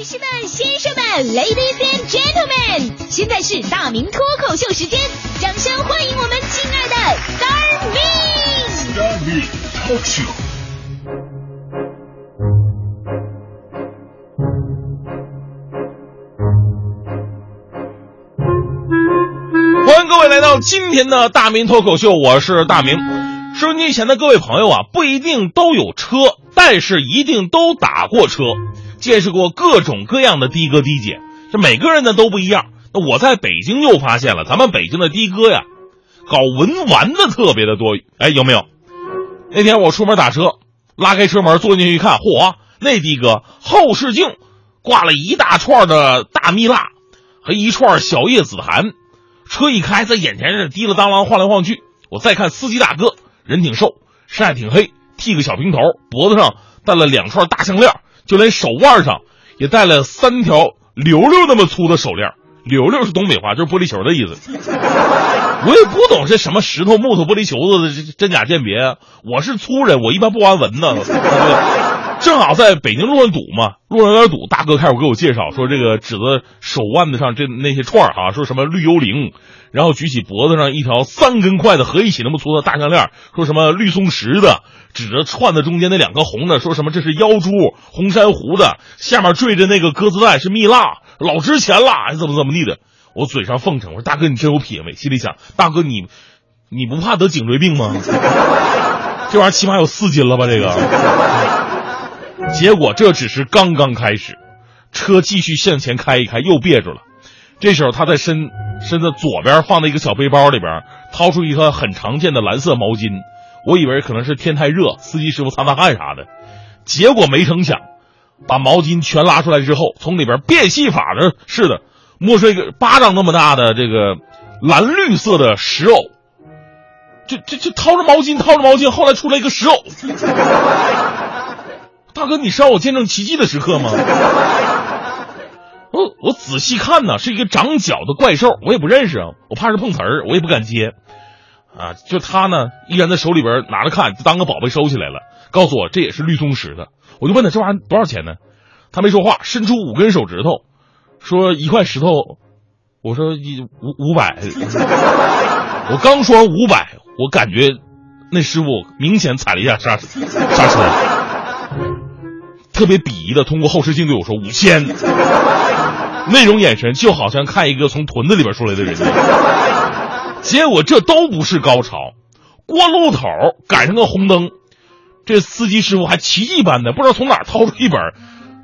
女士们、先生们，Ladies and Gentlemen，现在是大明脱口秀时间，掌声欢迎我们亲爱的 Star Me。Star Me Talk Show。欢迎各位来到今天的大明脱口秀，我是大明。收音机前的各位朋友啊，不一定都有车，但是一定都打过车，见识过各种各样的的哥的姐。这每个人呢都不一样。那我在北京又发现了，咱们北京的的哥呀，搞文玩的特别的多。哎，有没有？那天我出门打车，拉开车门坐进去一看，嚯，那的哥后视镜挂了一大串的大蜜蜡和一串小叶紫檀。车一开，在眼前是滴了当啷晃来晃去。我再看司机大哥，人挺瘦，晒挺黑，剃个小平头，脖子上戴了两串大项链，就连手腕上也戴了三条溜溜那么粗的手链。溜溜是东北话，就是玻璃球的意思。我也不懂这什么石头、木头、玻璃球子的真假鉴别。我是粗人，我一般不玩文的。正好在北京路上堵嘛，路上有点堵，大哥开始给我介绍说这个指着手腕子上这那些串儿哈，说什么绿幽灵，然后举起脖子上一条三根筷子合一起那么粗的大项链，说什么绿松石的，指着串子中间那两颗红的，说什么这是妖珠红珊瑚的，下面坠着那个鸽子蛋是蜜蜡，老值钱了，怎么怎么地的。我嘴上奉承，我说大哥你真有品位，心里想大哥你你不怕得颈椎病吗？这玩意儿起码有四斤了吧这个。结果这只是刚刚开始，车继续向前开一开，又别住了。这时候他在身身子左边放的一个小背包里边，掏出一个很常见的蓝色毛巾。我以为可能是天太热，司机师傅擦擦汗啥的。结果没成想，把毛巾全拉出来之后，从里边变戏法的似的摸出一个巴掌那么大的这个蓝绿色的石偶。这这这掏着毛巾，掏着毛巾，后来出来一个石偶。大哥，你是让我见证奇迹的时刻吗？我 我仔细看呢，是一个长角的怪兽，我也不认识啊，我怕是碰瓷儿，我也不敢接。啊，就他呢，依然在手里边拿着看，就当个宝贝收起来了。告诉我这也是绿松石的，我就问他这玩意儿多少钱呢？他没说话，伸出五根手指头，说一块石头。我说一五五百。我刚说完五百，我感觉那师傅明显踩了一下刹刹车。特别鄙夷的通过后视镜对我说五千，那种眼神就好像看一个从屯子里边出来的人。结果这都不是高潮，过路口赶上个红灯，这司机师傅还奇迹般的不知道从哪掏出一本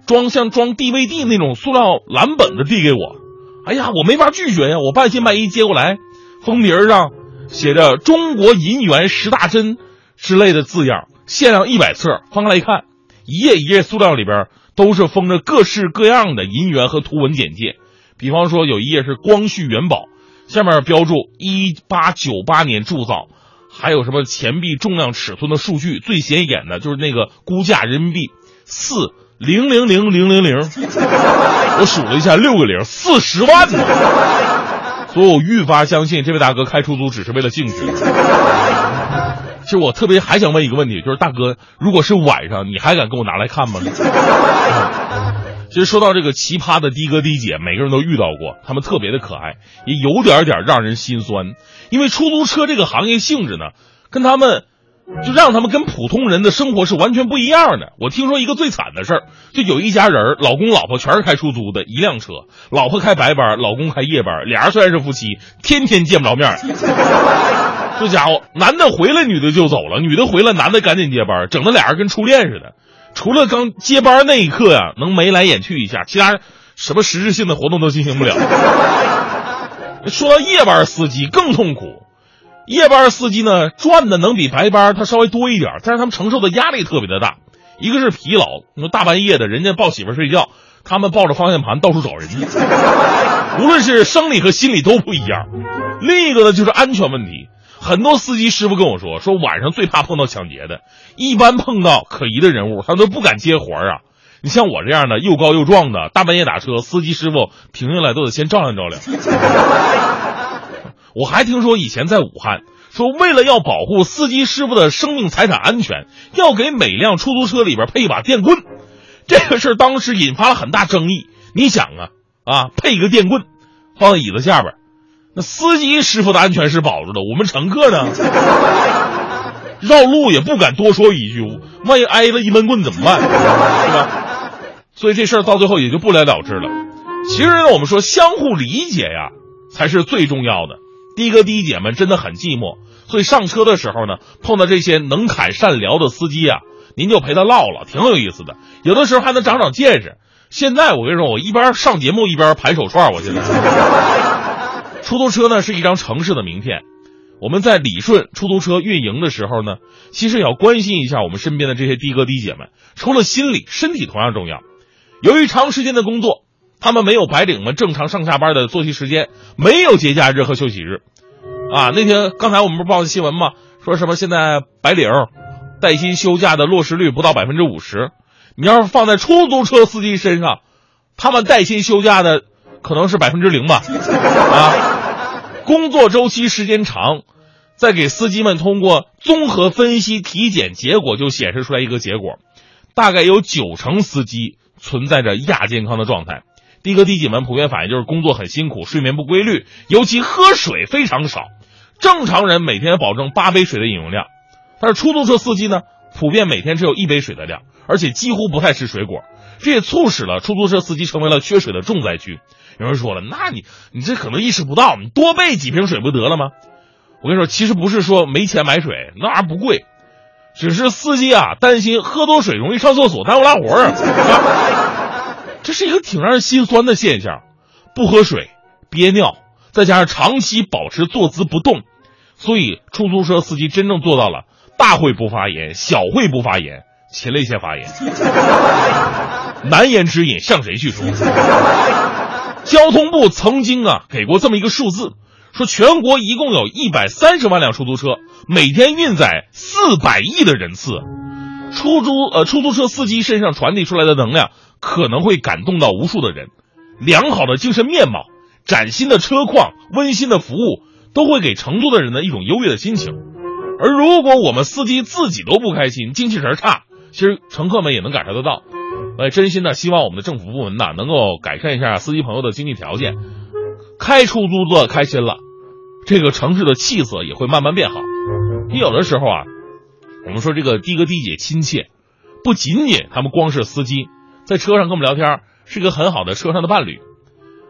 装像装 DVD 那种塑料蓝本子递给我。哎呀，我没法拒绝呀，我半信半疑接过来，封皮上写着“中国银元十大珍”之类的字样，限量一百册。翻开来一看。一页一页塑料里边都是封着各式各样的银元和图文简介，比方说有一页是光绪元宝，下面标注一八九八年铸造，还有什么钱币重量尺寸的数据，最显眼的就是那个估价人民币四零零零零零零，我数了一下六个零，四十万呢，所以我愈发相信这位大哥开出租只是为了兴趣。其实我特别还想问一个问题，就是大哥，如果是晚上，你还敢给我拿来看吗？其实说到这个奇葩的的哥的姐，每个人都遇到过，他们特别的可爱，也有点点让人心酸。因为出租车这个行业性质呢，跟他们就让他们跟普通人的生活是完全不一样的。我听说一个最惨的事儿，就有一家人，老公老婆全是开出租的，一辆车，老婆开白班，老公开夜班，俩人虽然是夫妻，天天见不着面。这家伙，男的回来，女的就走了；女的回来，男的赶紧接班，整的俩人跟初恋似的。除了刚接班那一刻呀，能眉来眼去一下，其他什么实质性的活动都进行不了。说到夜班司机更痛苦，夜班司机呢赚的能比白班他稍微多一点，但是他们承受的压力特别的大。一个是疲劳，你说大半夜的，人家抱媳妇睡觉，他们抱着方向盘到处找人，无论是生理和心理都不一样。另一个呢就是安全问题。很多司机师傅跟我说，说晚上最怕碰到抢劫的，一般碰到可疑的人物，他都不敢接活啊。你像我这样的又高又壮的，大半夜打车，司机师傅停下来都得先照亮照亮。我还听说以前在武汉，说为了要保护司机师傅的生命财产安全，要给每辆出租车里边配一把电棍。这个事儿当时引发了很大争议。你想啊啊，配一个电棍放在椅子下边，那司机师傅的安全是保住的，我们乘客呢，绕路也不敢多说一句，万一挨了一闷棍怎么办？是吧？所以这事儿到最后也就不了了之了。其实呢，我们说相互理解呀，才是最重要的。的哥的姐们真的很寂寞，所以上车的时候呢，碰到这些能侃善聊的司机啊，您就陪他唠唠，挺有意思的。有的时候还能长长见识。现在我跟你说，我一边上节目一边盘手串，我现在。出租车呢是一张城市的名片，我们在理顺出租车运营的时候呢，其实也要关心一下我们身边的这些的哥的姐们，除了心理，身体同样重要。由于长时间的工作。他们没有白领们正常上下班的作息时间，没有节假日和休息日，啊，那天刚才我们不是报的新闻吗？说什么现在白领带薪休假的落实率不到百分之五十，你要是放在出租车司机身上，他们带薪休假的可能是百分之零吧，啊，工作周期时间长，再给司机们通过综合分析体检结果就显示出来一个结果，大概有九成司机存在着亚健康的状态。的哥的姐们普遍反映就是工作很辛苦，睡眠不规律，尤其喝水非常少。正常人每天保证八杯水的饮用量，但是出租车司机呢，普遍每天只有一杯水的量，而且几乎不太吃水果。这也促使了出租车司机成为了缺水的重灾区。有人说了，那你你这可能意识不到，你多备几瓶水不得了吗？我跟你说，其实不是说没钱买水，那玩意儿不贵，只是司机啊担心喝多水容易上厕所耽误拉活儿。这是一个挺让人心酸的现象，不喝水憋尿，再加上长期保持坐姿不动，所以出租车司机真正做到了大会不发言，小会不发言，禽类先发言。难言之隐向谁去说？交通部曾经啊给过这么一个数字，说全国一共有一百三十万辆出租车，每天运载四百亿的人次，出租呃出租车司机身上传递出来的能量。可能会感动到无数的人，良好的精神面貌、崭新的车况、温馨的服务，都会给乘坐的人的一种优越的心情。而如果我们司机自己都不开心、精气神差，其实乘客们也能感受得到。呃，真心的希望我们的政府部门呐，能够改善一下司机朋友的经济条件，开出租车开心了，这个城市的气色也会慢慢变好。你有的时候啊，我们说这个的哥的姐亲切，不仅仅他们光是司机。在车上跟我们聊天，是一个很好的车上的伴侣。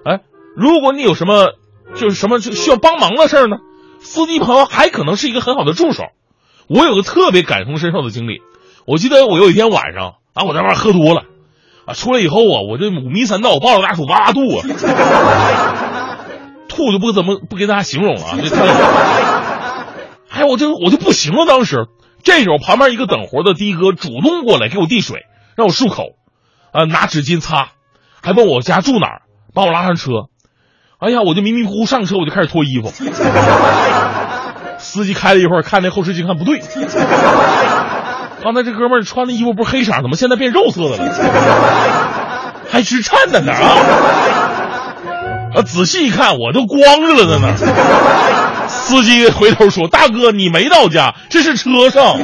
哎，如果你有什么就是什么需要帮忙的事呢，司机朋友还可能是一个很好的助手。我有个特别感同身受的经历，我记得我有一天晚上啊，我在外喝多了啊，出来以后啊，我这五迷三道，我抱着大土哇哇吐啊，吐就不怎么不给大家形容了啊，这，哎，我就我就不行了。当时这时候旁边一个等活的的哥主动过来给我递水，让我漱口。啊，拿纸巾擦，还问我家住哪儿，把我拉上车。哎呀，我就迷迷糊糊上车，我就开始脱衣服。司机开了一会儿，看那后视镜，看不对，刚才这哥们儿穿的衣服不是黑色，怎么现在变肉色的了？还直颤在那儿啊！啊，仔细一看，我都光着了在那儿。司机回头说：“大哥，你没到家，这是车上。”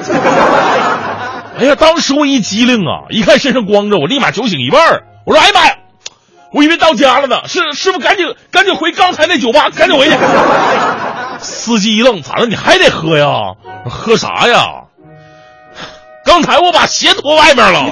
哎呀！当时我一激灵啊，一看身上光着，我立马酒醒一半我说：“哎呀妈呀！我以为到家了呢。”师师傅，赶紧赶紧回刚才那酒吧，赶紧回去。司机一愣：“咋了？你还得喝呀？喝啥呀？刚才我把鞋脱外边了。”